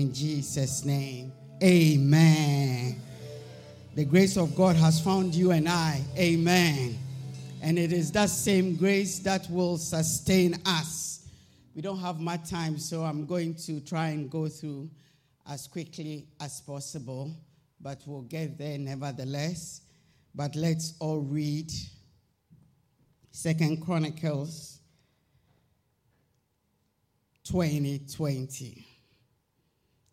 In Jesus' name, amen. The grace of God has found you and I, amen. And it is that same grace that will sustain us. We don't have much time, so I'm going to try and go through as quickly as possible, but we'll get there nevertheless. But let's all read Second Chronicles 2020.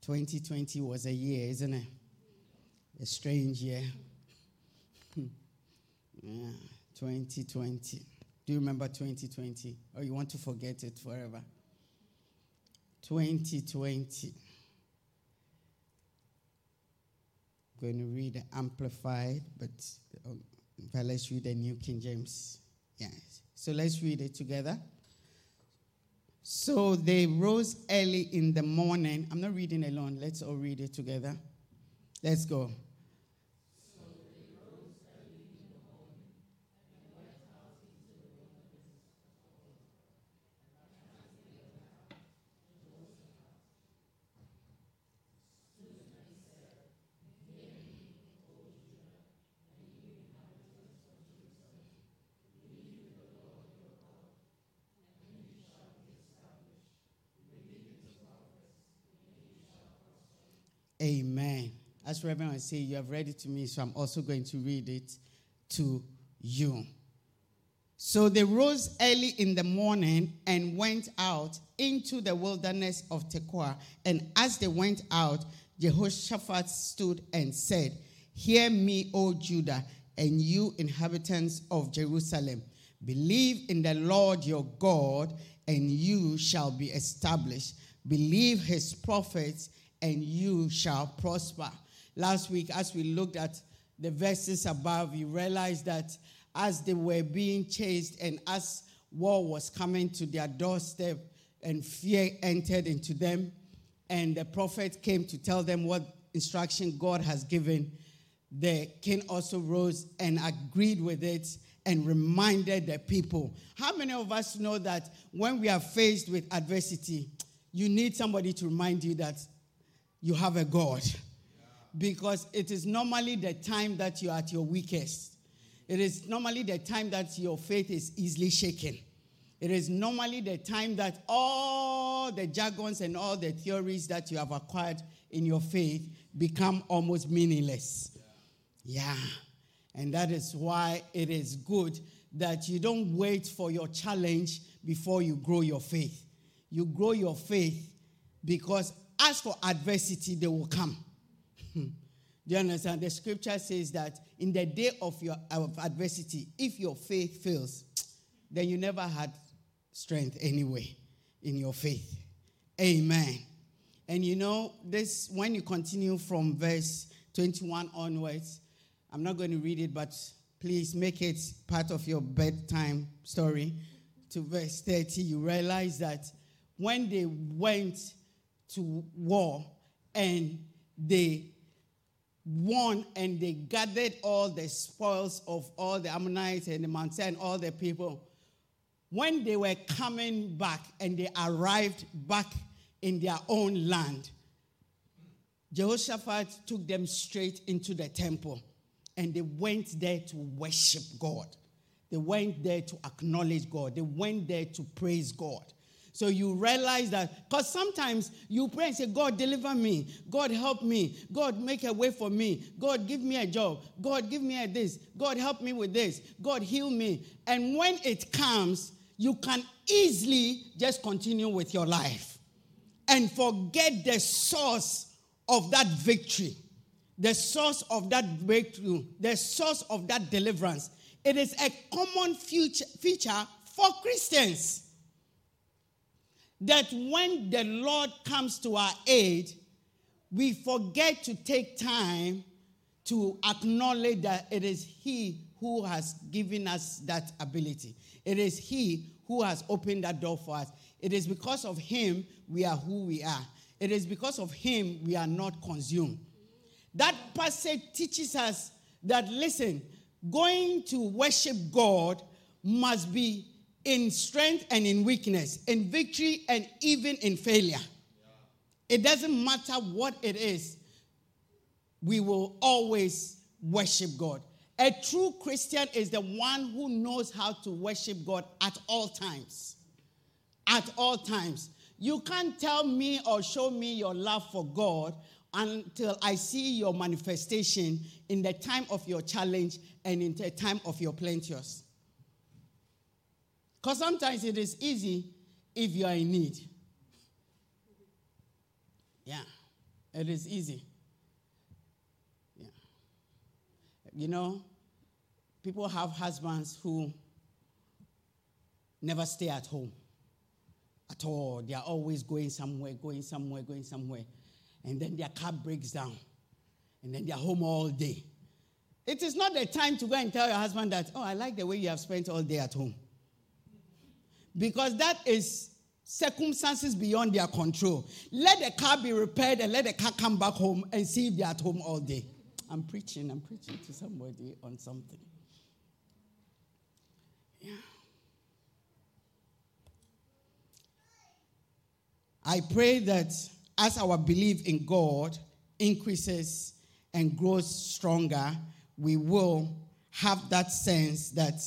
2020 was a year, isn't it? A strange year. yeah, 2020. Do you remember 2020? Or you want to forget it forever? 2020. I'm going to read Amplified, but um, let's read the New King James. Yes. So let's read it together. So they rose early in the morning. I'm not reading alone. Let's all read it together. Let's go. Amen. As Reverend I say, you have read it to me, so I'm also going to read it to you. So they rose early in the morning and went out into the wilderness of Tekoa. And as they went out, Jehoshaphat stood and said, Hear me, O Judah, and you inhabitants of Jerusalem. Believe in the Lord your God, and you shall be established. Believe his prophets and you shall prosper. Last week, as we looked at the verses above, we realized that as they were being chased and as war was coming to their doorstep and fear entered into them, and the prophet came to tell them what instruction God has given, the king also rose and agreed with it and reminded the people. How many of us know that when we are faced with adversity, you need somebody to remind you that you have a God. Because it is normally the time that you're at your weakest. It is normally the time that your faith is easily shaken. It is normally the time that all the jargons and all the theories that you have acquired in your faith become almost meaningless. Yeah. And that is why it is good that you don't wait for your challenge before you grow your faith. You grow your faith because as for adversity, they will come. Do you understand? The scripture says that in the day of your of adversity, if your faith fails, then you never had strength anyway in your faith. Amen. And you know, this when you continue from verse 21 onwards, I'm not going to read it, but please make it part of your bedtime story to verse 30. You realize that when they went to war and they won and they gathered all the spoils of all the Ammonites and the Mount and all the people. When they were coming back and they arrived back in their own land, Jehoshaphat took them straight into the temple and they went there to worship God. They went there to acknowledge God. They went there to praise God. So you realize that, because sometimes you pray and say, God, deliver me. God, help me. God, make a way for me. God, give me a job. God, give me a this. God, help me with this. God, heal me. And when it comes, you can easily just continue with your life and forget the source of that victory, the source of that breakthrough, the source of that deliverance. It is a common feature for Christians that when the Lord comes to our aid, we forget to take time to acknowledge that it is He who has given us that ability. It is He who has opened that door for us. It is because of Him we are who we are. It is because of Him we are not consumed. That passage teaches us that, listen, going to worship God must be in strength and in weakness, in victory and even in failure. It doesn't matter what it is, we will always worship God. A true Christian is the one who knows how to worship God at all times. At all times. You can't tell me or show me your love for God until I see your manifestation in the time of your challenge and in the time of your plenteous. Because sometimes it is easy if you are in need. Yeah, it is easy. Yeah. You know, people have husbands who never stay at home at all. They are always going somewhere, going somewhere, going somewhere. And then their car breaks down. And then they're home all day. It is not the time to go and tell your husband that, oh, I like the way you have spent all day at home. Because that is circumstances beyond their control. Let the car be repaired and let the car come back home and see if they're at home all day. I'm preaching, I'm preaching to somebody on something. Yeah. I pray that as our belief in God increases and grows stronger, we will have that sense that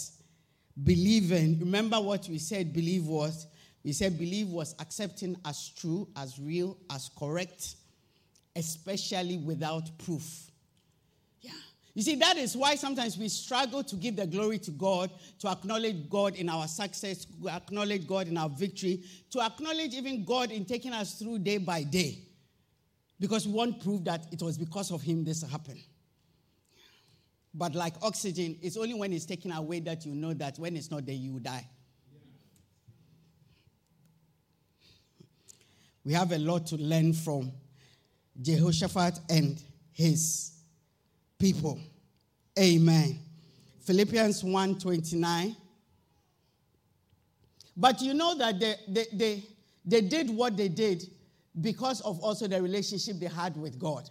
believing, remember what we said believe was? We said believe was accepting as true, as real, as correct, especially without proof. Yeah. You see, that is why sometimes we struggle to give the glory to God, to acknowledge God in our success, to acknowledge God in our victory, to acknowledge even God in taking us through day by day. Because we won't prove that it was because of Him this happened. But like oxygen, it's only when it's taken away that you know that when it's not there, you die. We have a lot to learn from Jehoshaphat and his people. Amen. Philippians 1:29. But you know that they, they, they, they did what they did because of also the relationship they had with God.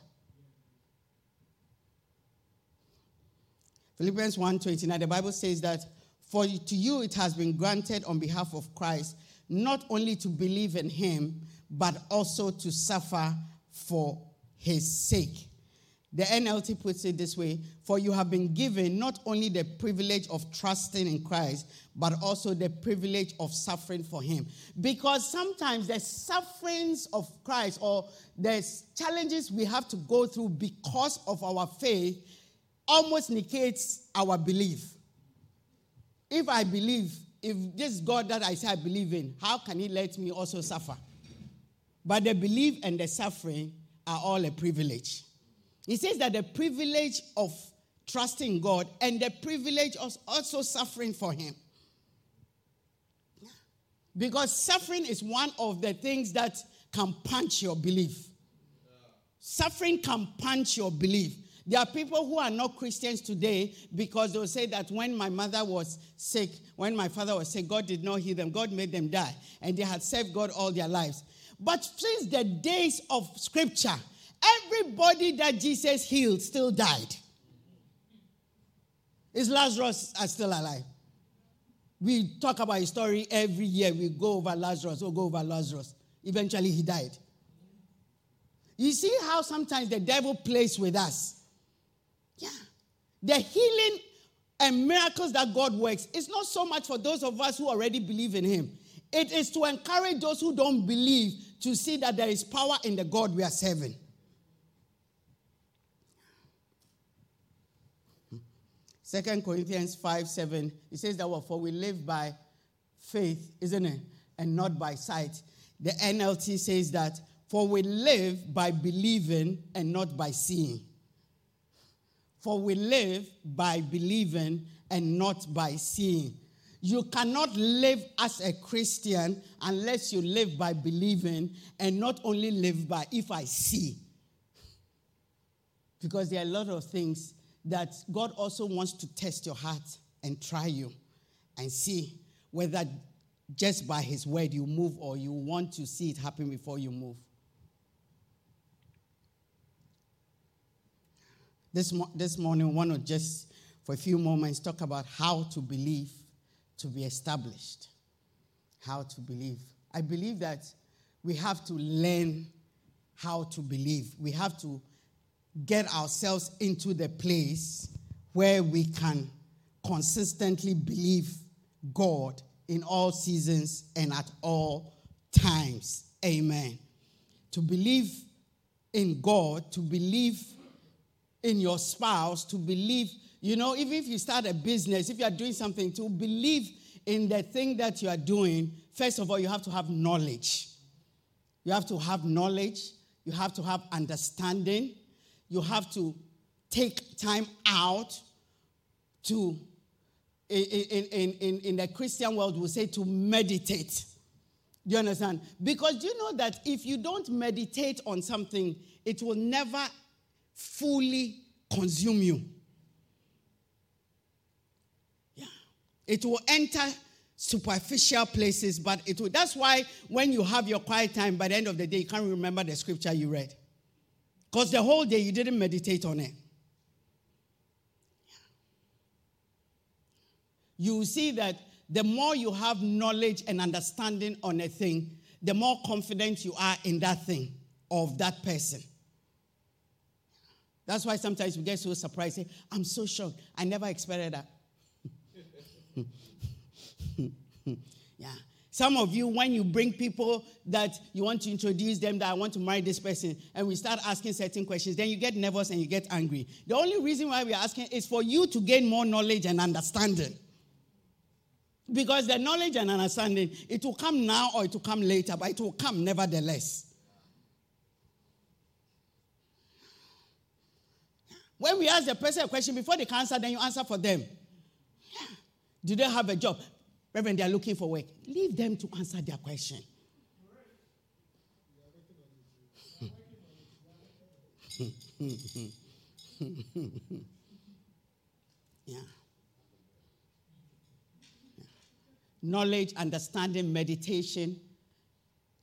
Philippians 1:29 the Bible says that for to you it has been granted on behalf of Christ not only to believe in him but also to suffer for his sake. The NLT puts it this way For you have been given not only the privilege of trusting in Christ, but also the privilege of suffering for Him. Because sometimes the sufferings of Christ or the challenges we have to go through because of our faith almost negates our belief. If I believe, if this God that I say I believe in, how can He let me also suffer? But the belief and the suffering are all a privilege. He says that the privilege of trusting God and the privilege of also suffering for Him. Because suffering is one of the things that can punch your belief. Suffering can punch your belief. There are people who are not Christians today because they'll say that when my mother was sick, when my father was sick, God did not heal them. God made them die. And they had served God all their lives. But since the days of Scripture, Everybody that Jesus healed still died. Is Lazarus still alive? We talk about his story every year. We go over Lazarus, we go over Lazarus. Eventually, he died. You see how sometimes the devil plays with us? Yeah. The healing and miracles that God works is not so much for those of us who already believe in him. It is to encourage those who don't believe to see that there is power in the God we are serving. Second Corinthians 5 7, it says that for we live by faith, isn't it? And not by sight. The NLT says that for we live by believing and not by seeing. For we live by believing and not by seeing. You cannot live as a Christian unless you live by believing and not only live by if I see. Because there are a lot of things that God also wants to test your heart and try you and see whether just by His word you move or you want to see it happen before you move. This, mo- this morning, I want to just, for a few moments, talk about how to believe to be established. How to believe. I believe that we have to learn how to believe. We have to get ourselves into the place where we can consistently believe God in all seasons and at all times. Amen. To believe in God, to believe in your spouse, to believe, you know, even if you start a business, if you are doing something, to believe in the thing that you are doing, first of all, you have to have knowledge. You have to have knowledge, you have to have understanding, you have to take time out to, in, in, in, in the Christian world, we say to meditate. Do you understand? Because you know that if you don't meditate on something, it will never fully consume you. Yeah. It will enter superficial places, but it will. That's why when you have your quiet time, by the end of the day, you can't remember the scripture you read. Because the whole day you didn't meditate on it. You see that the more you have knowledge and understanding on a thing, the more confident you are in that thing of that person. That's why sometimes we get so surprised. Say, I'm so shocked. I never expected that. yeah. Some of you, when you bring people that you want to introduce them, that I want to marry this person, and we start asking certain questions, then you get nervous and you get angry. The only reason why we're asking is for you to gain more knowledge and understanding. Because the knowledge and understanding, it will come now or it will come later, but it will come nevertheless. When we ask the person a question, before they can answer, then you answer for them. Do they have a job? Reverend, they are looking for work. Leave them to answer their question. yeah. knowledge, understanding, meditation,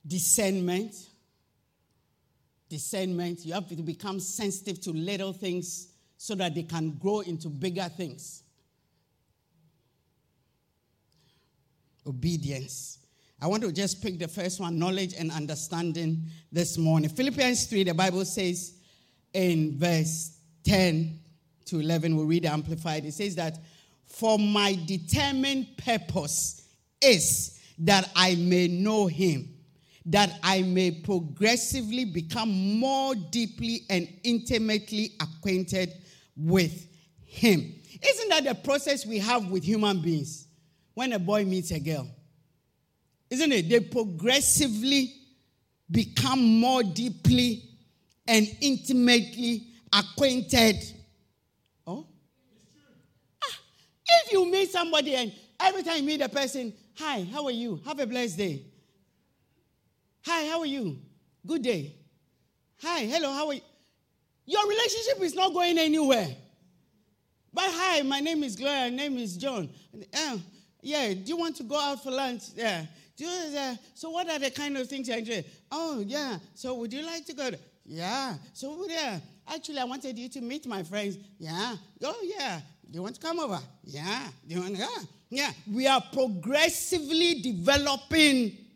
discernment. Discernment. You have to become sensitive to little things so that they can grow into bigger things. Obedience. I want to just pick the first one knowledge and understanding this morning. Philippians 3, the Bible says in verse 10 to 11, we'll read Amplified. It says that, For my determined purpose is that I may know him, that I may progressively become more deeply and intimately acquainted with him. Isn't that the process we have with human beings when a boy meets a girl? Isn't it? They progressively become more deeply and intimately acquainted. Oh? Ah, if you meet somebody and every time you meet a person, Hi, how are you? Have a blessed day. Hi, how are you? Good day. Hi, hello, how are you? Your relationship is not going anywhere. But hi, my name is Gloria, my name is John. Uh, yeah, do you want to go out for lunch? Yeah. Do you, uh, so what are the kind of things you enjoy? Oh, yeah. So would you like to go? To, yeah. So yeah. Actually, I wanted you to meet my friends. Yeah. Oh, yeah. Do you want to come over? Yeah. Do you want? Yeah. Yeah, we are progressively developing.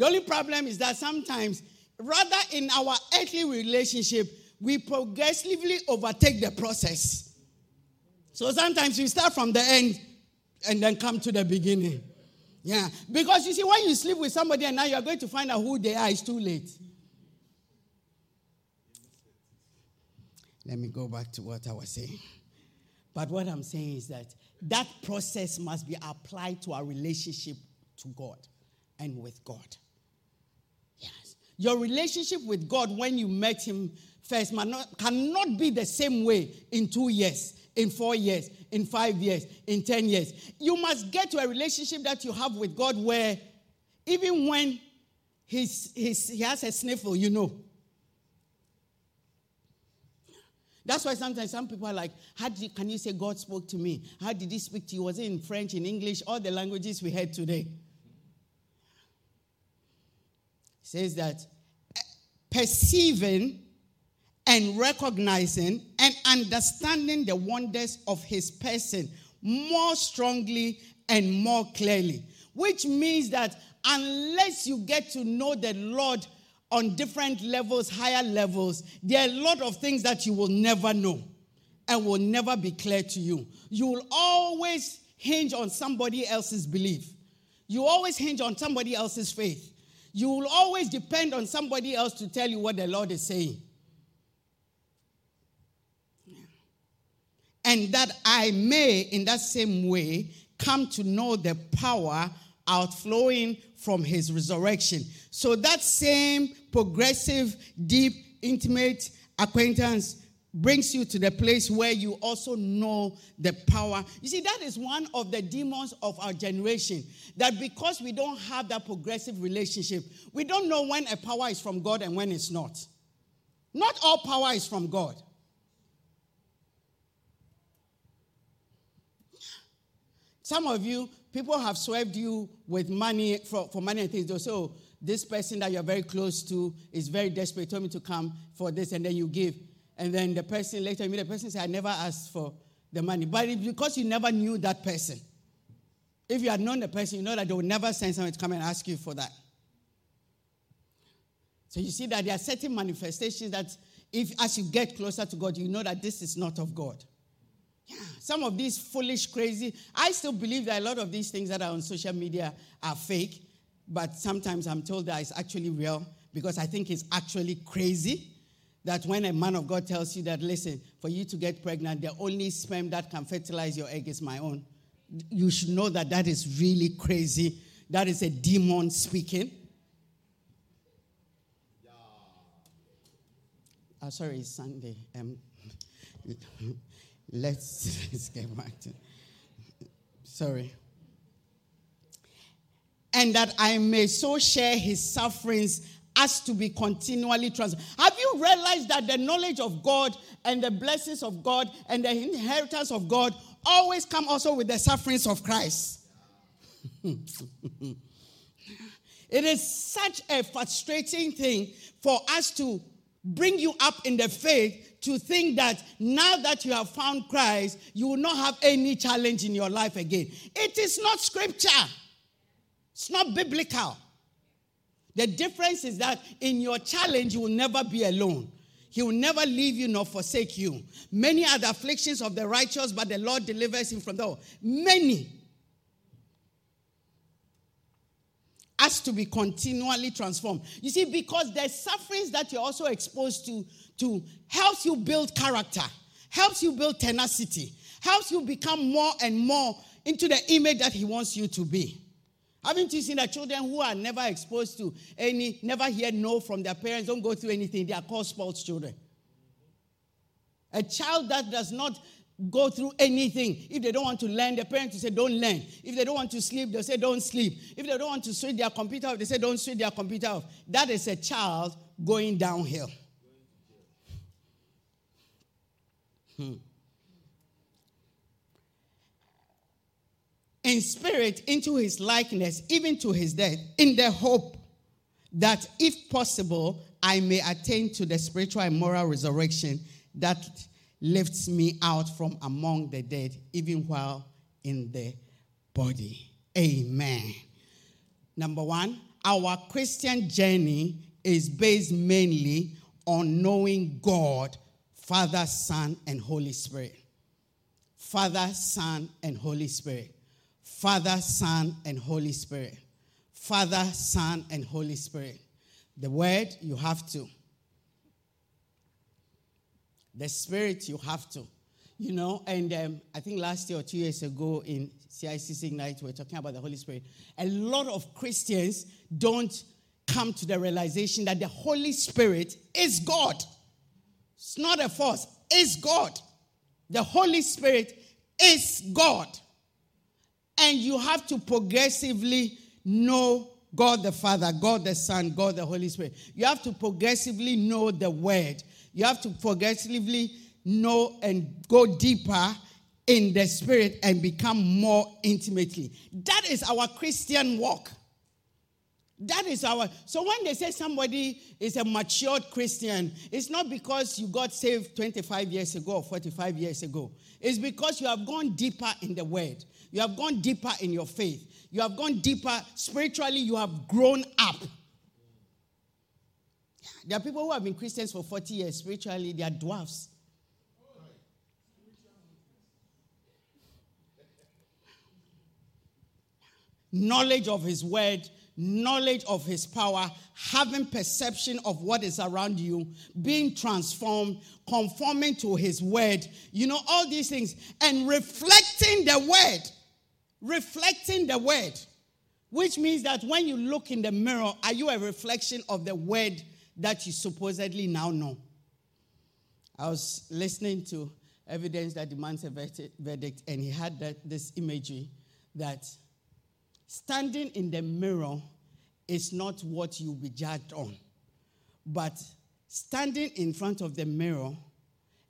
The only problem is that sometimes, rather in our earthly relationship, we progressively overtake the process. So sometimes we start from the end and then come to the beginning. Yeah, because you see, when you sleep with somebody and now you're going to find out who they are, it's too late. Let me go back to what I was saying. But what I'm saying is that that process must be applied to our relationship to God and with God. Your relationship with God when you met Him first not, cannot be the same way in two years, in four years, in five years, in 10 years. You must get to a relationship that you have with God where even when he's, he's, he has a sniffle, you know. That's why sometimes some people are like, How did, can you say God spoke to me? How did he speak to you? Was it in French, in English, all the languages we had today? It says that eh, perceiving and recognizing and understanding the wonders of his person more strongly and more clearly. Which means that unless you get to know the Lord on different levels, higher levels, there are a lot of things that you will never know and will never be clear to you. You will always hinge on somebody else's belief. You always hinge on somebody else's faith. You will always depend on somebody else to tell you what the Lord is saying. And that I may, in that same way, come to know the power outflowing from his resurrection. So that same progressive, deep, intimate acquaintance brings you to the place where you also know the power. You see, that is one of the demons of our generation. That because we don't have that progressive relationship, we don't know when a power is from God and when it's not. Not all power is from God. Some of you, people have swerved you with money for, for money and things. Say, oh, this person that you're very close to is very desperate, told me to come for this, and then you give. And then the person later, you the person say, I never asked for the money. But because you never knew that person. If you had known the person, you know that they would never send someone to come and ask you for that. So you see that there are certain manifestations that if as you get closer to God, you know that this is not of God. Yeah, some of these foolish, crazy. I still believe that a lot of these things that are on social media are fake, but sometimes I'm told that it's actually real because I think it's actually crazy. That when a man of God tells you that, listen, for you to get pregnant, the only sperm that can fertilize your egg is my own, you should know that that is really crazy. That is a demon speaking. Yeah. Oh, sorry, it's Sunday. Um, Let's, let's get back to. Sorry. And that I may so share his sufferings as to be continually transformed. Have you realized that the knowledge of God and the blessings of God and the inheritance of God always come also with the sufferings of Christ? it is such a frustrating thing for us to bring you up in the faith to think that now that you have found Christ, you will not have any challenge in your life again. It is not scripture, it's not biblical. The difference is that in your challenge, you will never be alone. He will never leave you nor forsake you. Many are the afflictions of the righteous, but the Lord delivers him from them. Many. Has to be continually transformed. You see, because the sufferings that you're also exposed to to helps you build character, helps you build tenacity, helps you become more and more into the image that He wants you to be. Haven't you seen the children who are never exposed to any, never hear no from their parents, don't go through anything? They are called sports children. A child that does not go through anything. If they don't want to learn, their parents will say, don't learn. If they don't want to sleep, they'll say, don't sleep. If they don't want to switch their computer off, they say, don't switch their computer off. That is a child going downhill. Hmm. In spirit, into his likeness, even to his death, in the hope that if possible, I may attain to the spiritual and moral resurrection that lifts me out from among the dead, even while in the body. Amen. Number one, our Christian journey is based mainly on knowing God Father, Son, and Holy Spirit. Father, Son, and Holy Spirit. Father, Son, and Holy Spirit. Father, Son, and Holy Spirit. The Word, you have to. The Spirit, you have to. You know, and um, I think last year or two years ago in CICC Ignite, we were talking about the Holy Spirit. A lot of Christians don't come to the realization that the Holy Spirit is God. It's not a force, it's God. The Holy Spirit is God. And you have to progressively know God the Father, God the Son, God the Holy Spirit. You have to progressively know the Word. You have to progressively know and go deeper in the Spirit and become more intimately. That is our Christian walk. That is our. So when they say somebody is a matured Christian, it's not because you got saved 25 years ago or 45 years ago. It's because you have gone deeper in the word. You have gone deeper in your faith. You have gone deeper spiritually. You have grown up. There are people who have been Christians for 40 years. Spiritually, they are dwarfs. Knowledge of His word, knowledge of His power, having perception of what is around you, being transformed, conforming to His word, you know, all these things, and reflecting the word. Reflecting the word. Which means that when you look in the mirror, are you a reflection of the word that you supposedly now know? I was listening to evidence that demands a verdict, and he had that, this imagery that standing in the mirror is not what you'll be judged on, but standing in front of the mirror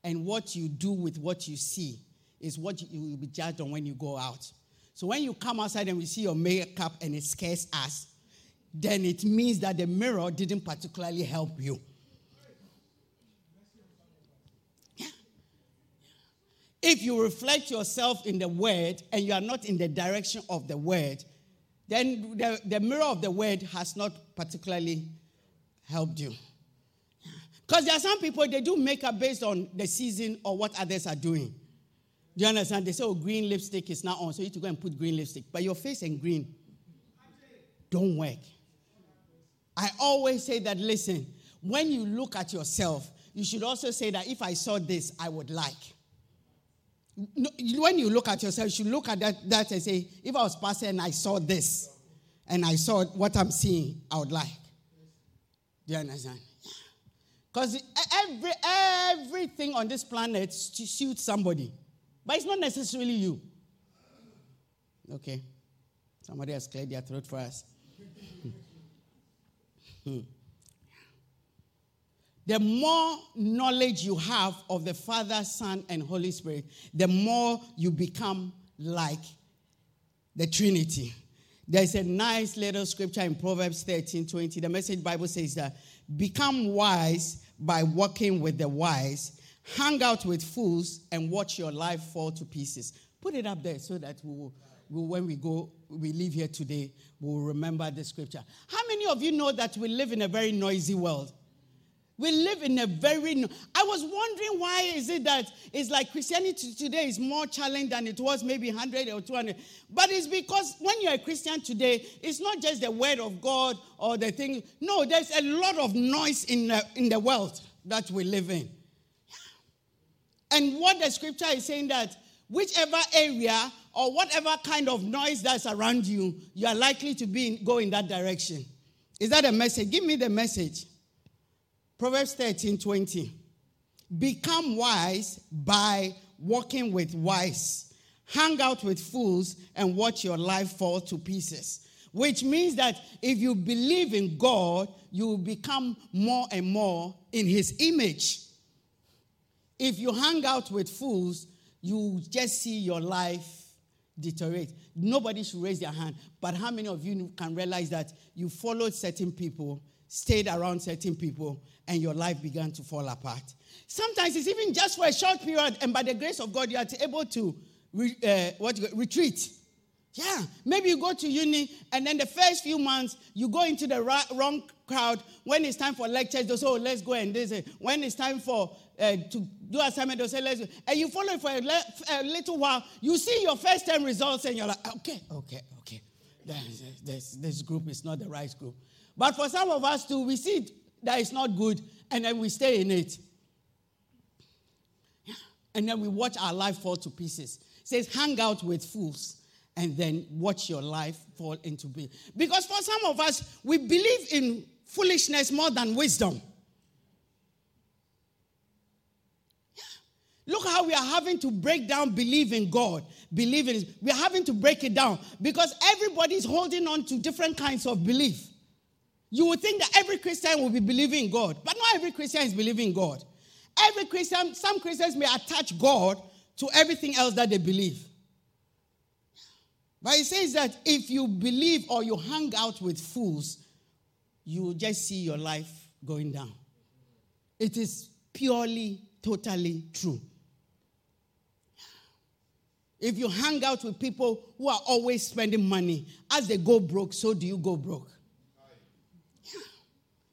and what you do with what you see is what you will be judged on when you go out. So when you come outside and we see your makeup and it scares us, then it means that the mirror didn't particularly help you. If you reflect yourself in the word and you are not in the direction of the word, then the, the mirror of the word has not particularly helped you. Because there are some people, they do makeup based on the season or what others are doing. Do you understand? They say, oh, green lipstick is now on, so you need to go and put green lipstick. But your face and green don't work. I always say that, listen, when you look at yourself, you should also say that if I saw this, I would like. When you look at yourself, you should look at that, that and say, if I was passing and I saw this, and I saw what I'm seeing, I would like. Do you understand? Because every, everything on this planet suits somebody. But it's not necessarily you. Okay. Somebody has cleared their throat for us. Hmm. The more knowledge you have of the Father, Son, and Holy Spirit, the more you become like the Trinity. There's a nice little scripture in Proverbs 13 20. The message Bible says that become wise by walking with the wise hang out with fools, and watch your life fall to pieces. Put it up there so that we will, we, when we go, we leave here today, we'll remember the scripture. How many of you know that we live in a very noisy world? We live in a very. I was wondering why is it that it's like Christianity today is more challenged than it was maybe 100 or 200. But it's because when you're a Christian today, it's not just the word of God or the thing. No, there's a lot of noise in the, in the world that we live in. And what the scripture is saying that whichever area or whatever kind of noise that's around you, you are likely to be in, go in that direction. Is that a message? Give me the message. Proverbs 13 20. Become wise by walking with wise. Hang out with fools and watch your life fall to pieces. Which means that if you believe in God, you will become more and more in his image. If you hang out with fools, you just see your life deteriorate. Nobody should raise their hand. But how many of you can realize that you followed certain people, stayed around certain people, and your life began to fall apart? Sometimes it's even just for a short period, and by the grace of God, you are able to re, uh, what retreat. Yeah, maybe you go to uni, and then the first few months you go into the wrong crowd. When it's time for lectures, they say, "Oh, let's go." And this. When it's time for uh, to do assignment, they'll say, let's Go. And you follow it for a, le- a, little while. You see your first term results and you're like, okay, okay, okay. This, this, this group is not the right group. But for some of us too, we see that it's not good and then we stay in it. And then we watch our life fall to pieces. It says, hang out with fools and then watch your life fall into being. Because for some of us, we believe in foolishness more than wisdom. Look how we are having to break down believe in God. Believe in We're having to break it down because everybody is holding on to different kinds of belief. You would think that every Christian will be believing in God, but not every Christian is believing in God. Every Christian, some Christians may attach God to everything else that they believe. But it says that if you believe or you hang out with fools, you just see your life going down. It is purely, totally true. If you hang out with people who are always spending money, as they go broke, so do you go broke.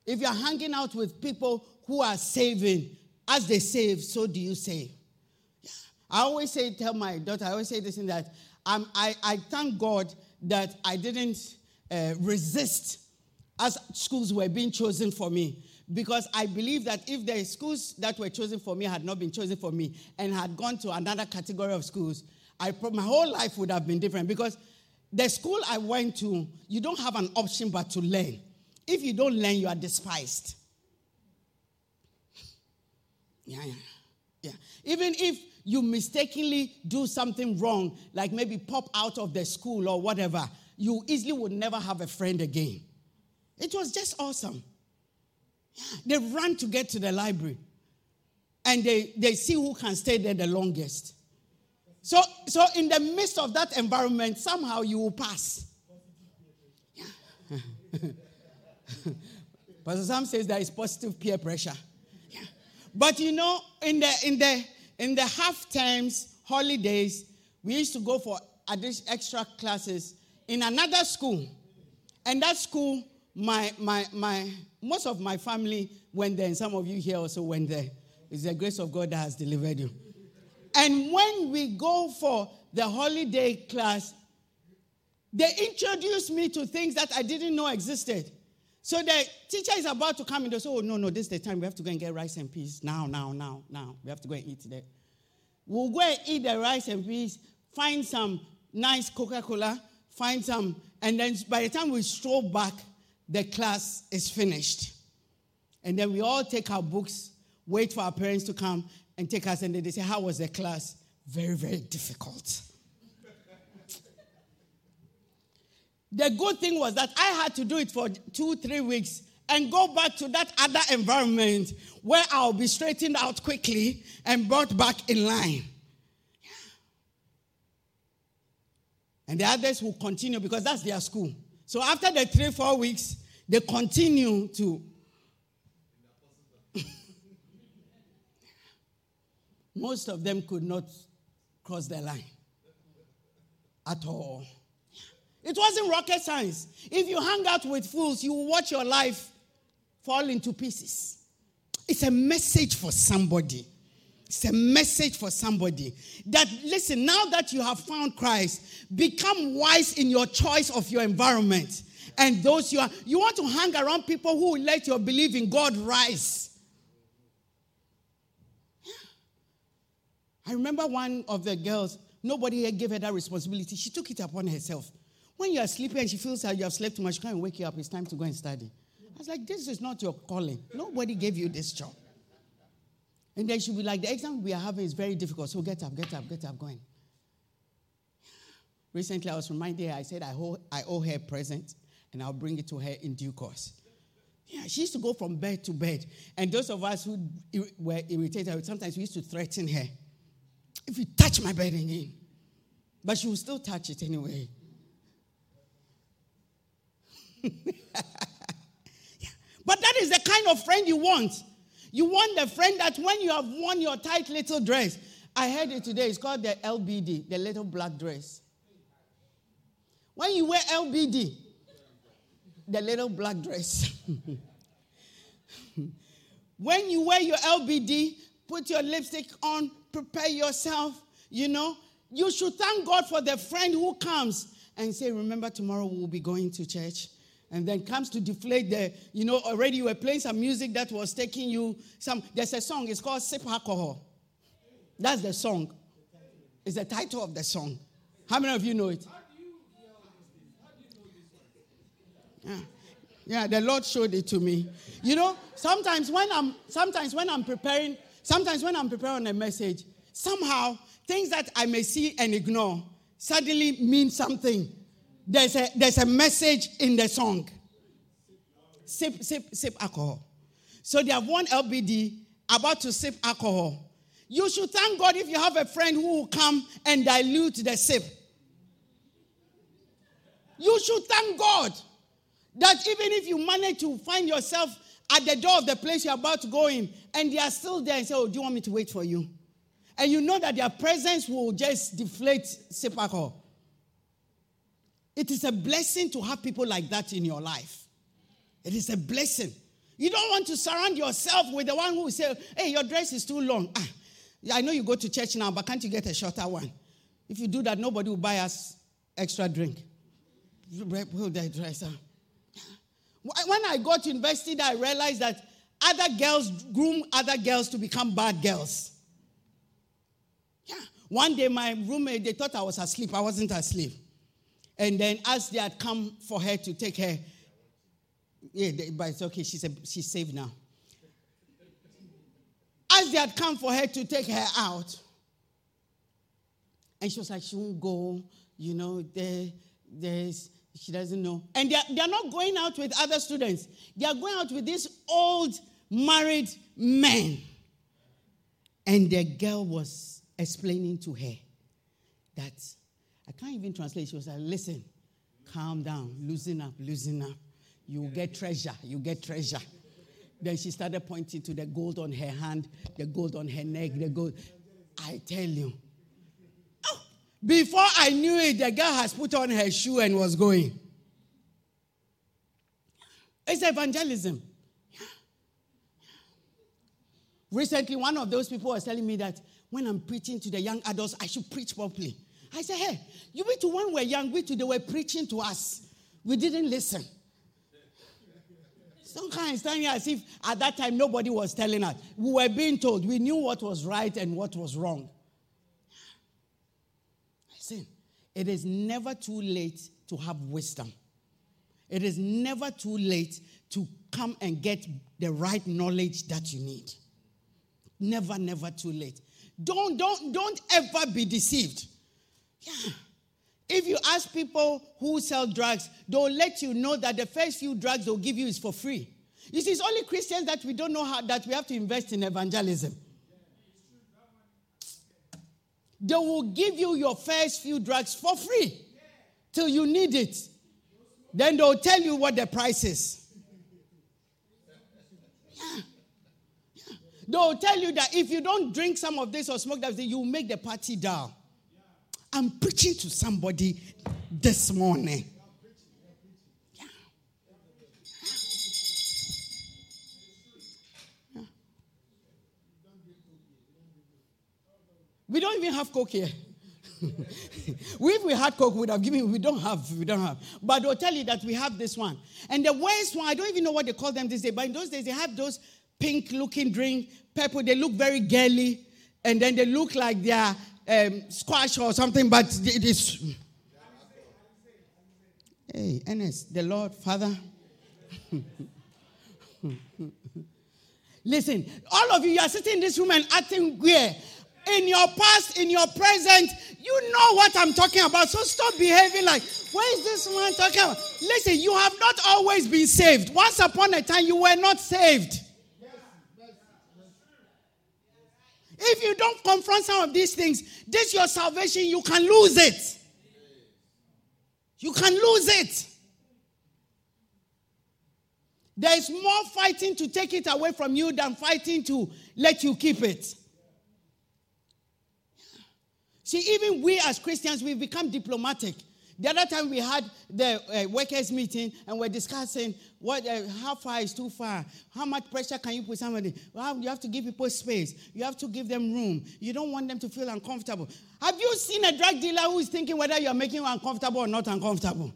If you're hanging out with people who are saving, as they save, so do you save. I always say, tell my daughter, I always say this in that um, I, I thank God that I didn't uh, resist as schools were being chosen for me. Because I believe that if the schools that were chosen for me had not been chosen for me and had gone to another category of schools, I, my whole life would have been different. Because the school I went to, you don't have an option but to learn. If you don't learn, you are despised. Yeah, yeah, yeah. Even if you mistakenly do something wrong, like maybe pop out of the school or whatever, you easily would never have a friend again. It was just awesome. They run to get to the library and they, they see who can stay there the longest. So, so in the midst of that environment, somehow you will pass. Yeah. Pastor Sam says there is positive peer pressure. Yeah. But you know, in the in the in the half times holidays, we used to go for extra classes in another school. And that school, my my my most of my family went there, and some of you here also went there. It's the grace of God that has delivered you. And when we go for the holiday class, they introduced me to things that I didn't know existed. So the teacher is about to come and They say, Oh, no, no, this is the time. We have to go and get rice and peas. Now, now, now, now. We have to go and eat there. We'll go and eat the rice and peas, find some nice Coca Cola, find some, and then by the time we stroll back, the class is finished. And then we all take our books, wait for our parents to come and take us, and then they say, How was the class? Very, very difficult. The good thing was that I had to do it for two, three weeks and go back to that other environment where I'll be straightened out quickly and brought back in line. And the others will continue because that's their school. So after the three, four weeks, they continue to. Most of them could not cross the line at all. It wasn't rocket science. If you hang out with fools, you will watch your life fall into pieces. It's a message for somebody. It's a message for somebody that listen, now that you have found Christ, become wise in your choice of your environment. And those you are, you want to hang around people who will let your belief in God rise. I remember one of the girls, nobody gave her that responsibility. She took it upon herself. When you are sleeping and she feels that you have slept too much, she can't wake you up. It's time to go and study. I was like, this is not your calling. Nobody gave you this job. And then she'll be like, the exam we are having is very difficult. So get up, get up, get up, going. Recently, I was reminded I said I owe, I owe her a present and I'll bring it to her in due course. Yeah, she used to go from bed to bed. And those of us who were irritated, sometimes we used to threaten her. If you touch my bed again. But she will still touch it anyway. Yeah. But that is the kind of friend you want. You want the friend that when you have worn your tight little dress, I heard it today, it's called the LBD, the little black dress. When you wear LBD, the little black dress. when you wear your LBD, put your lipstick on, prepare yourself, you know, you should thank God for the friend who comes and say, Remember, tomorrow we'll be going to church and then comes to deflate the, you know, already you were playing some music that was taking you some, there's a song, it's called Sip Alcohol. That's the song. It's the title of the song. How many of you know it? Yeah. Yeah, the Lord showed it to me. You know, sometimes when I'm sometimes when I'm preparing, sometimes when I'm preparing a message, somehow things that I may see and ignore suddenly mean something there's a, there's a message in the song. Sip, sip, sip alcohol. So they have one LBD about to sip alcohol. You should thank God if you have a friend who will come and dilute the sip. You should thank God that even if you manage to find yourself at the door of the place you're about to go in and they are still there and say, Oh, do you want me to wait for you? And you know that their presence will just deflate sip alcohol. It is a blessing to have people like that in your life. It is a blessing. You don't want to surround yourself with the one who say, hey, your dress is too long. Ah, I know you go to church now, but can't you get a shorter one? If you do that, nobody will buy us extra drink. Pull that dress. When I got to university, I realized that other girls groom other girls to become bad girls. Yeah. One day, my roommate, they thought I was asleep. I wasn't asleep. And then, as they had come for her to take her, yeah, but it's okay. She's, a, she's saved now. As they had come for her to take her out, and she was like, she won't go, you know, there, there's, she doesn't know. And they're, they're not going out with other students. They are going out with these old married men. And the girl was explaining to her that I can't even translate. She was like, listen, calm down, loosen up, loosen up. You get treasure, you get treasure. Then she started pointing to the gold on her hand, the gold on her neck, the gold. I tell you. Oh, before I knew it, the girl has put on her shoe and was going. It's evangelism. Recently, one of those people was telling me that when I'm preaching to the young adults, I should preach properly. I said, hey, you wait to when we're young, we to they were preaching to us. We didn't listen. Some kind of standing as if at that time nobody was telling us. We were being told. We knew what was right and what was wrong. I Listen, it is never too late to have wisdom. It is never too late to come and get the right knowledge that you need. Never, never too late. Don't, don't, don't ever be deceived. Yeah. If you ask people who sell drugs, they'll let you know that the first few drugs they'll give you is for free. You see, it's only Christians that we don't know how that we have to invest in evangelism. They will give you your first few drugs for free till you need it. Then they'll tell you what the price is. They'll tell you that if you don't drink some of this or smoke that, you will make the party down. I'm preaching to somebody this morning. We don't even have coke here. if we had coke, we would have given. We don't have. We don't have. But they'll tell you that we have this one. And the worst one, I don't even know what they call them these days. But in those days, they have those pink looking drink, purple. They look very girly, and then they look like they are um, squash or something, but it is. Hey, Ernest, the Lord, Father. Listen, all of you, you are sitting in this room and acting weird. In your past, in your present, you know what I'm talking about. So stop behaving like, where is this man talking about? Listen, you have not always been saved. Once upon a time, you were not saved. If you don't confront some of these things, this your salvation, you can lose it. You can lose it. There is more fighting to take it away from you than fighting to let you keep it. See, even we as Christians, we've become diplomatic. The other time we had the uh, workers' meeting and we're discussing what, uh, how far is too far? How much pressure can you put somebody? Well, you have to give people space. You have to give them room. You don't want them to feel uncomfortable. Have you seen a drug dealer who is thinking whether you're making him uncomfortable or not uncomfortable?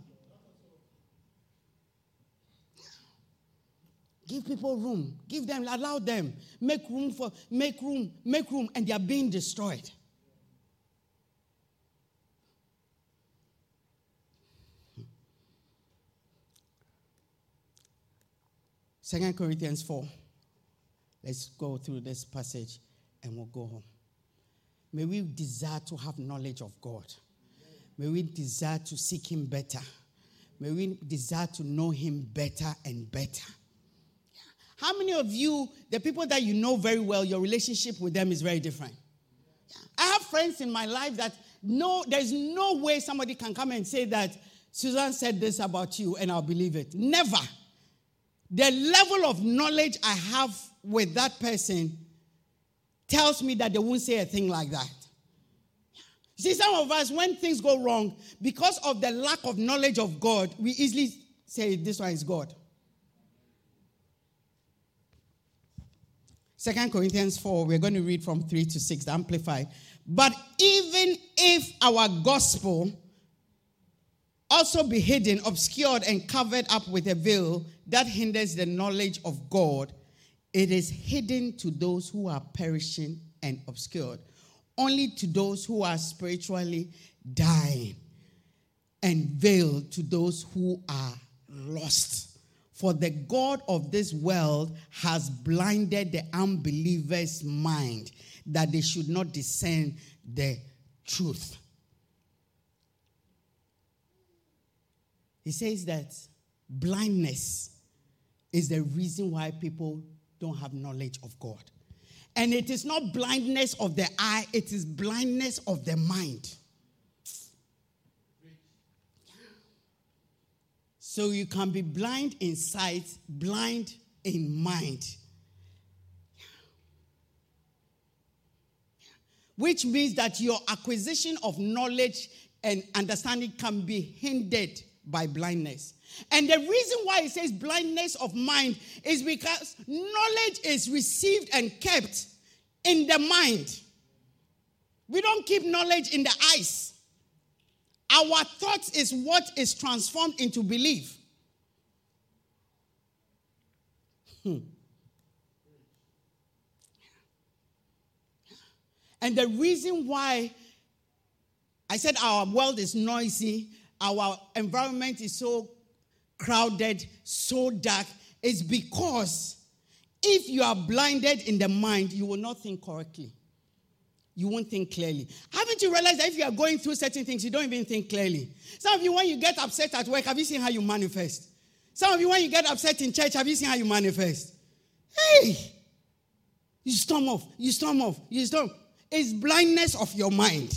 Give people room. Give them, allow them. Make room for, make room, make room, and they are being destroyed. Second Corinthians 4. Let's go through this passage and we'll go home. May we desire to have knowledge of God. May we desire to seek Him better. May we desire to know Him better and better. How many of you, the people that you know very well, your relationship with them is very different? I have friends in my life that no, there's no way somebody can come and say that Susan said this about you and I'll believe it. Never the level of knowledge I have with that person tells me that they won't say a thing like that. See, some of us, when things go wrong, because of the lack of knowledge of God, we easily say, This one is God. Second Corinthians 4, we're going to read from 3 to 6, the Amplified. But even if our gospel also be hidden, obscured, and covered up with a veil that hinders the knowledge of God, it is hidden to those who are perishing and obscured, only to those who are spiritually dying, and veiled to those who are lost. For the God of this world has blinded the unbeliever's mind that they should not discern the truth. He says that blindness is the reason why people don't have knowledge of God. And it is not blindness of the eye, it is blindness of the mind. So you can be blind in sight, blind in mind. Which means that your acquisition of knowledge and understanding can be hindered by blindness. And the reason why it says blindness of mind is because knowledge is received and kept in the mind. We don't keep knowledge in the eyes. Our thoughts is what is transformed into belief. Hmm. And the reason why I said our world is noisy, our environment is so crowded, so dark, is because if you are blinded in the mind, you will not think correctly you won't think clearly. Haven't you realized that if you are going through certain things, you don't even think clearly? Some of you, when you get upset at work, have you seen how you manifest? Some of you, when you get upset in church, have you seen how you manifest? Hey! You storm off, you storm off, you storm. It's blindness of your mind.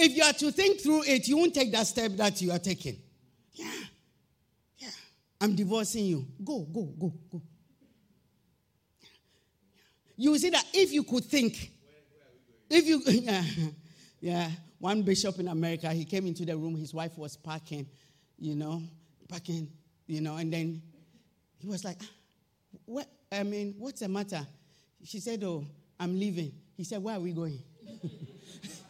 If you are to think through it, you won't take that step that you are taking. Yeah. Yeah. I'm divorcing you. Go, go, go, go. You see that if you could think, if you, yeah, yeah, one bishop in America, he came into the room, his wife was packing, you know, packing, you know, and then he was like, ah, what, I mean, what's the matter? She said, oh, I'm leaving. He said, where are we going?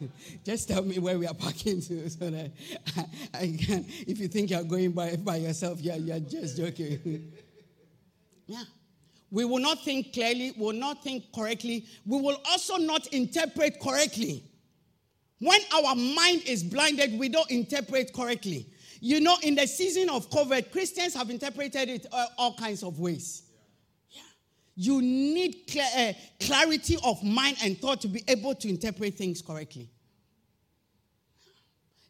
just tell me where we are parking to so that I, I, can, if you think you're going by, by yourself, yeah, you're just joking. yeah. We will not think clearly, we will not think correctly, we will also not interpret correctly. When our mind is blinded, we don't interpret correctly. You know, in the season of COVID, Christians have interpreted it uh, all kinds of ways. You need uh, clarity of mind and thought to be able to interpret things correctly.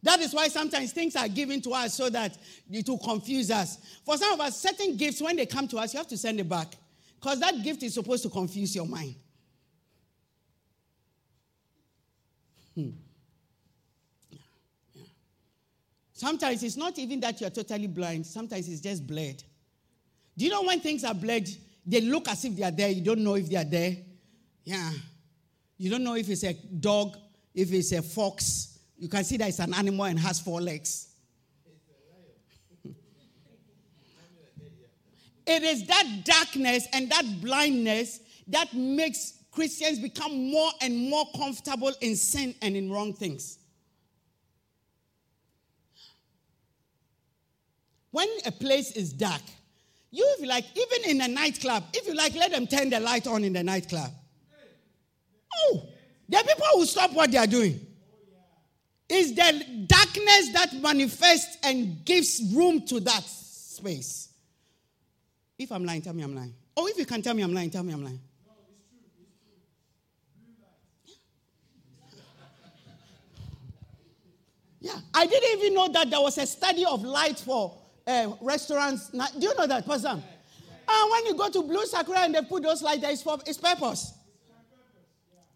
That is why sometimes things are given to us so that it will confuse us. For some of us, certain gifts, when they come to us, you have to send it back. Because that gift is supposed to confuse your mind. Hmm. Yeah. Sometimes it's not even that you're totally blind, sometimes it's just blurred. Do you know when things are blurred, they look as if they are there, you don't know if they are there? Yeah. You don't know if it's a dog, if it's a fox. You can see that it's an animal and has four legs. It is that darkness and that blindness that makes Christians become more and more comfortable in sin and in wrong things. When a place is dark, you if you like, even in a nightclub, if you like, let them turn the light on in the nightclub. Oh, there are people who stop what they are doing. It's the darkness that manifests and gives room to that space. If I'm lying, tell me I'm lying. Oh, if you can tell me I'm lying, tell me I'm lying. No, it's true. It's true. Yeah, I didn't even know that there was a study of light for uh, restaurants. Do you know that, Pastor? And when you go to Blue Sakura and they put those lights there, it's for its purpose.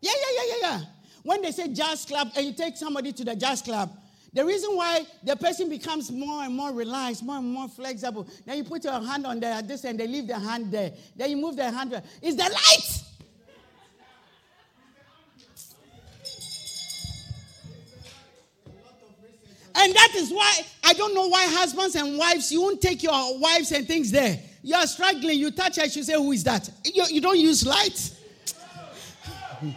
Yeah, yeah, yeah, yeah, yeah. When they say jazz club and you take somebody to the jazz club, the reason why the person becomes more and more relaxed, more and more flexible, then you put your hand on their this and they leave their hand there. Then you move their hand there. Is the light. And that is why I don't know why husbands and wives, you won't take your wives and things there. You are struggling, you touch her, she say, Who is that? You, you don't use light.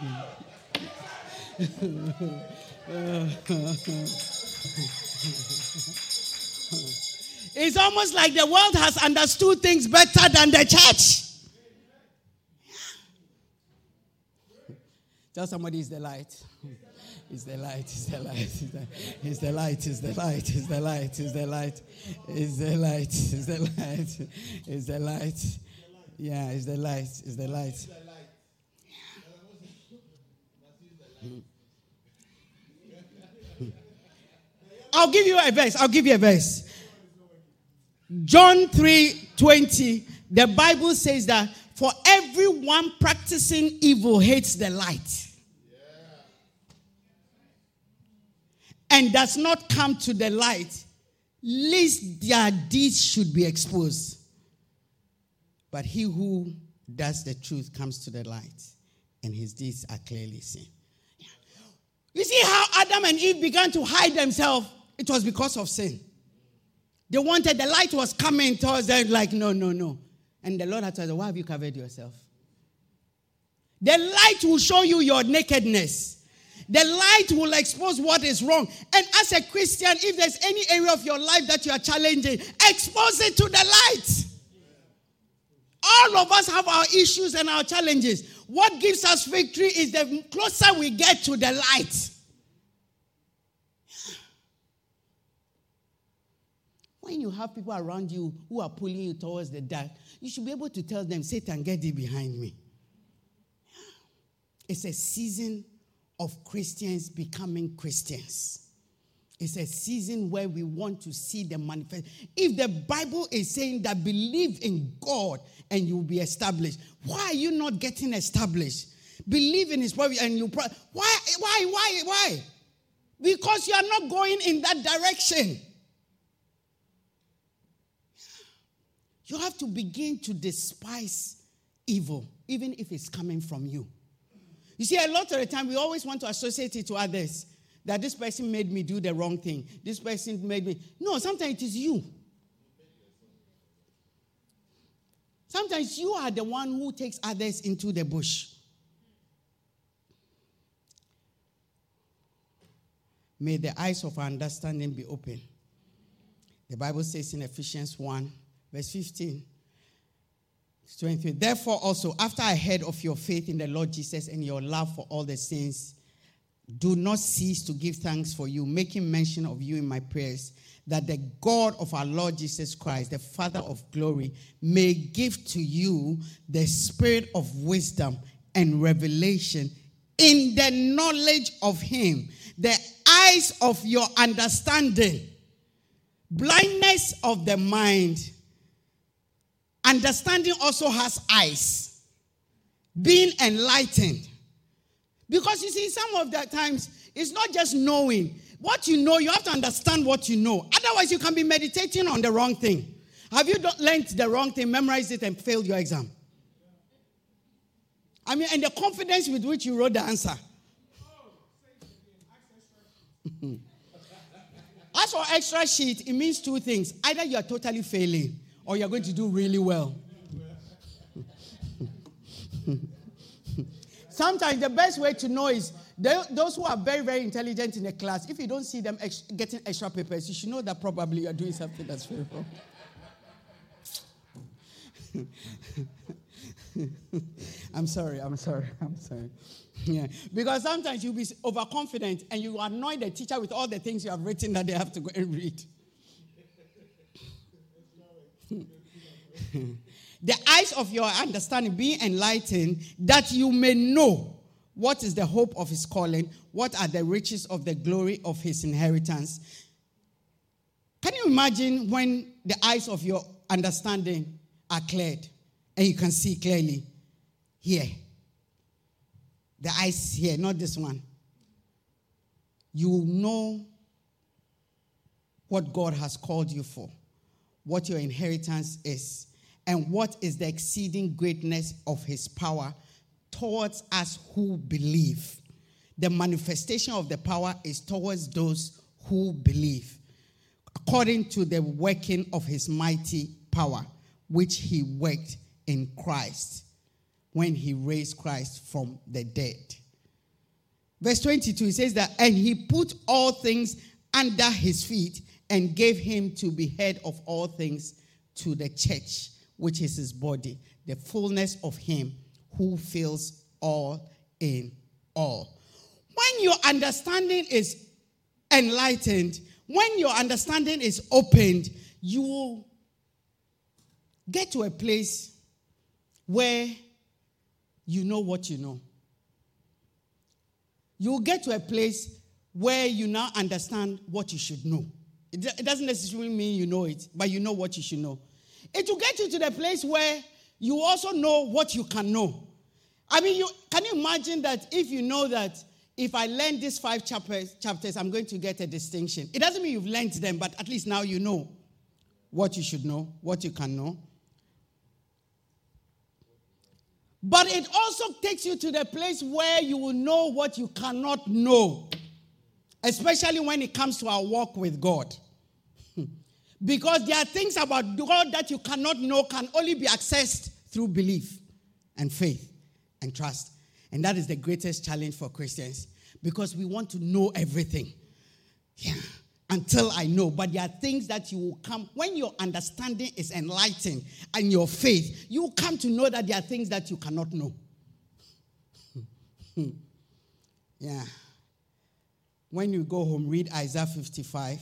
it's almost like the world has understood things better than the church. Tell somebody is the light. Is the light, is the light, is the light, is the light, is the light, is the light, is the light, is the light, is the light. Yeah, is the light, is the light. I'll give you a verse. I'll give you a verse. John 3 20. The Bible says that for everyone practicing evil hates the light and does not come to the light, lest their deeds should be exposed. But he who does the truth comes to the light, and his deeds are clearly seen. You see how Adam and Eve began to hide themselves? It was because of sin. They wanted, the light was coming towards them, like, no, no, no. And the Lord had them, Why have you covered yourself? The light will show you your nakedness. The light will expose what is wrong. And as a Christian, if there's any area of your life that you are challenging, expose it to the light. All of us have our issues and our challenges. What gives us victory is the closer we get to the light. When you have people around you who are pulling you towards the dark, you should be able to tell them, Satan, get thee behind me. It's a season of Christians becoming Christians. It's a season where we want to see the manifest. If the Bible is saying that believe in God and you'll be established, why are you not getting established? Believe in His word and you. Pro- why? Why? Why? Why? Because you are not going in that direction. You have to begin to despise evil, even if it's coming from you. You see, a lot of the time we always want to associate it to others that this person made me do the wrong thing. This person made me. No, sometimes it is you. Sometimes you are the one who takes others into the bush. May the eyes of our understanding be open. The Bible says in Ephesians 1, verse 15 23. Therefore, also, after I heard of your faith in the Lord Jesus and your love for all the saints, do not cease to give thanks for you, making mention of you in my prayers, that the God of our Lord Jesus Christ, the Father of glory, may give to you the spirit of wisdom and revelation in the knowledge of Him, the eyes of your understanding, blindness of the mind Understanding also has eyes. Being enlightened. Because you see, some of the times, it's not just knowing. What you know, you have to understand what you know. Otherwise, you can be meditating on the wrong thing. Have you learned the wrong thing, memorized it, and failed your exam? I mean, and the confidence with which you wrote the answer. As for extra sheet, it means two things. Either you are totally failing or you're going to do really well. Sometimes the best way to know is those who are very, very intelligent in a class, if you don't see them ex- getting extra papers, you should know that probably you're doing something that's very wrong. I'm sorry, I'm sorry, I'm sorry. Yeah. Because sometimes you'll be overconfident and you annoy the teacher with all the things you have written that they have to go and read. The eyes of your understanding be enlightened, that you may know what is the hope of his calling, what are the riches of the glory of his inheritance. Can you imagine when the eyes of your understanding are cleared and you can see clearly here? The eyes here, not this one. You will know what God has called you for what your inheritance is and what is the exceeding greatness of his power towards us who believe. The manifestation of the power is towards those who believe, according to the working of his mighty power, which he worked in Christ when he raised Christ from the dead. Verse 22, he says that, and he put all things under his feet and gave him to be head of all things to the church, which is his body, the fullness of him who fills all in all. When your understanding is enlightened, when your understanding is opened, you will get to a place where you know what you know. You'll get to a place where you now understand what you should know. It doesn't necessarily mean you know it, but you know what you should know. It will get you to the place where you also know what you can know. I mean, you can you imagine that if you know that if I learn these five chapters, chapters, I'm going to get a distinction. It doesn't mean you've learned them, but at least now you know what you should know, what you can know. But it also takes you to the place where you will know what you cannot know, especially when it comes to our walk with God. Because there are things about God that you cannot know, can only be accessed through belief and faith and trust. And that is the greatest challenge for Christians because we want to know everything. Yeah until I know. But there are things that you will come, when your understanding is enlightened and your faith, you will come to know that there are things that you cannot know. yeah. When you go home, read Isaiah 55.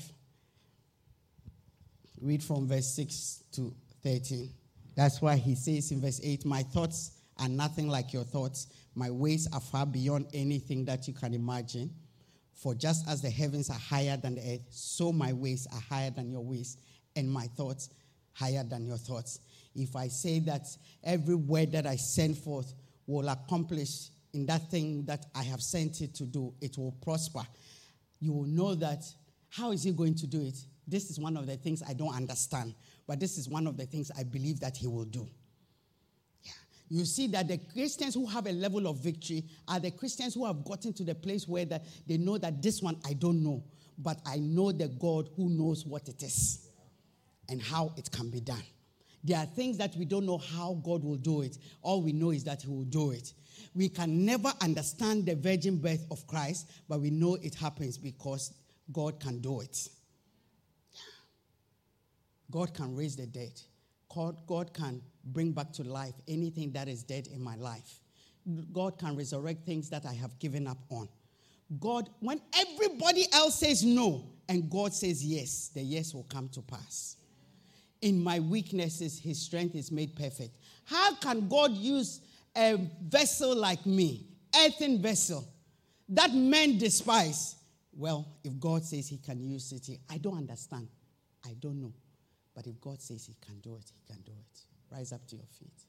Read from verse 6 to 13. That's why he says in verse 8, My thoughts are nothing like your thoughts, my ways are far beyond anything that you can imagine. For just as the heavens are higher than the earth, so my ways are higher than your ways, and my thoughts higher than your thoughts. If I say that every word that I send forth will accomplish in that thing that I have sent it to do, it will prosper. You will know that how is he going to do it? This is one of the things I don't understand, but this is one of the things I believe that he will do Yeah. you see that the Christians who have a level of victory are the Christians who have gotten to the place where that they know that this one I don't know, but I know the God who knows what it is and how it can be done. There are things that we don't know how God will do it. All we know is that He will do it. We can never understand the virgin birth of Christ, but we know it happens because God can do it. God can raise the dead. God, God can bring back to life anything that is dead in my life. God can resurrect things that I have given up on. God, when everybody else says no and God says yes, the yes will come to pass. In my weaknesses, his strength is made perfect. How can God use a vessel like me, earthen vessel, that men despise? Well, if God says he can use it, I don't understand. I don't know. But if God says he can do it, he can do it. Rise up to your feet.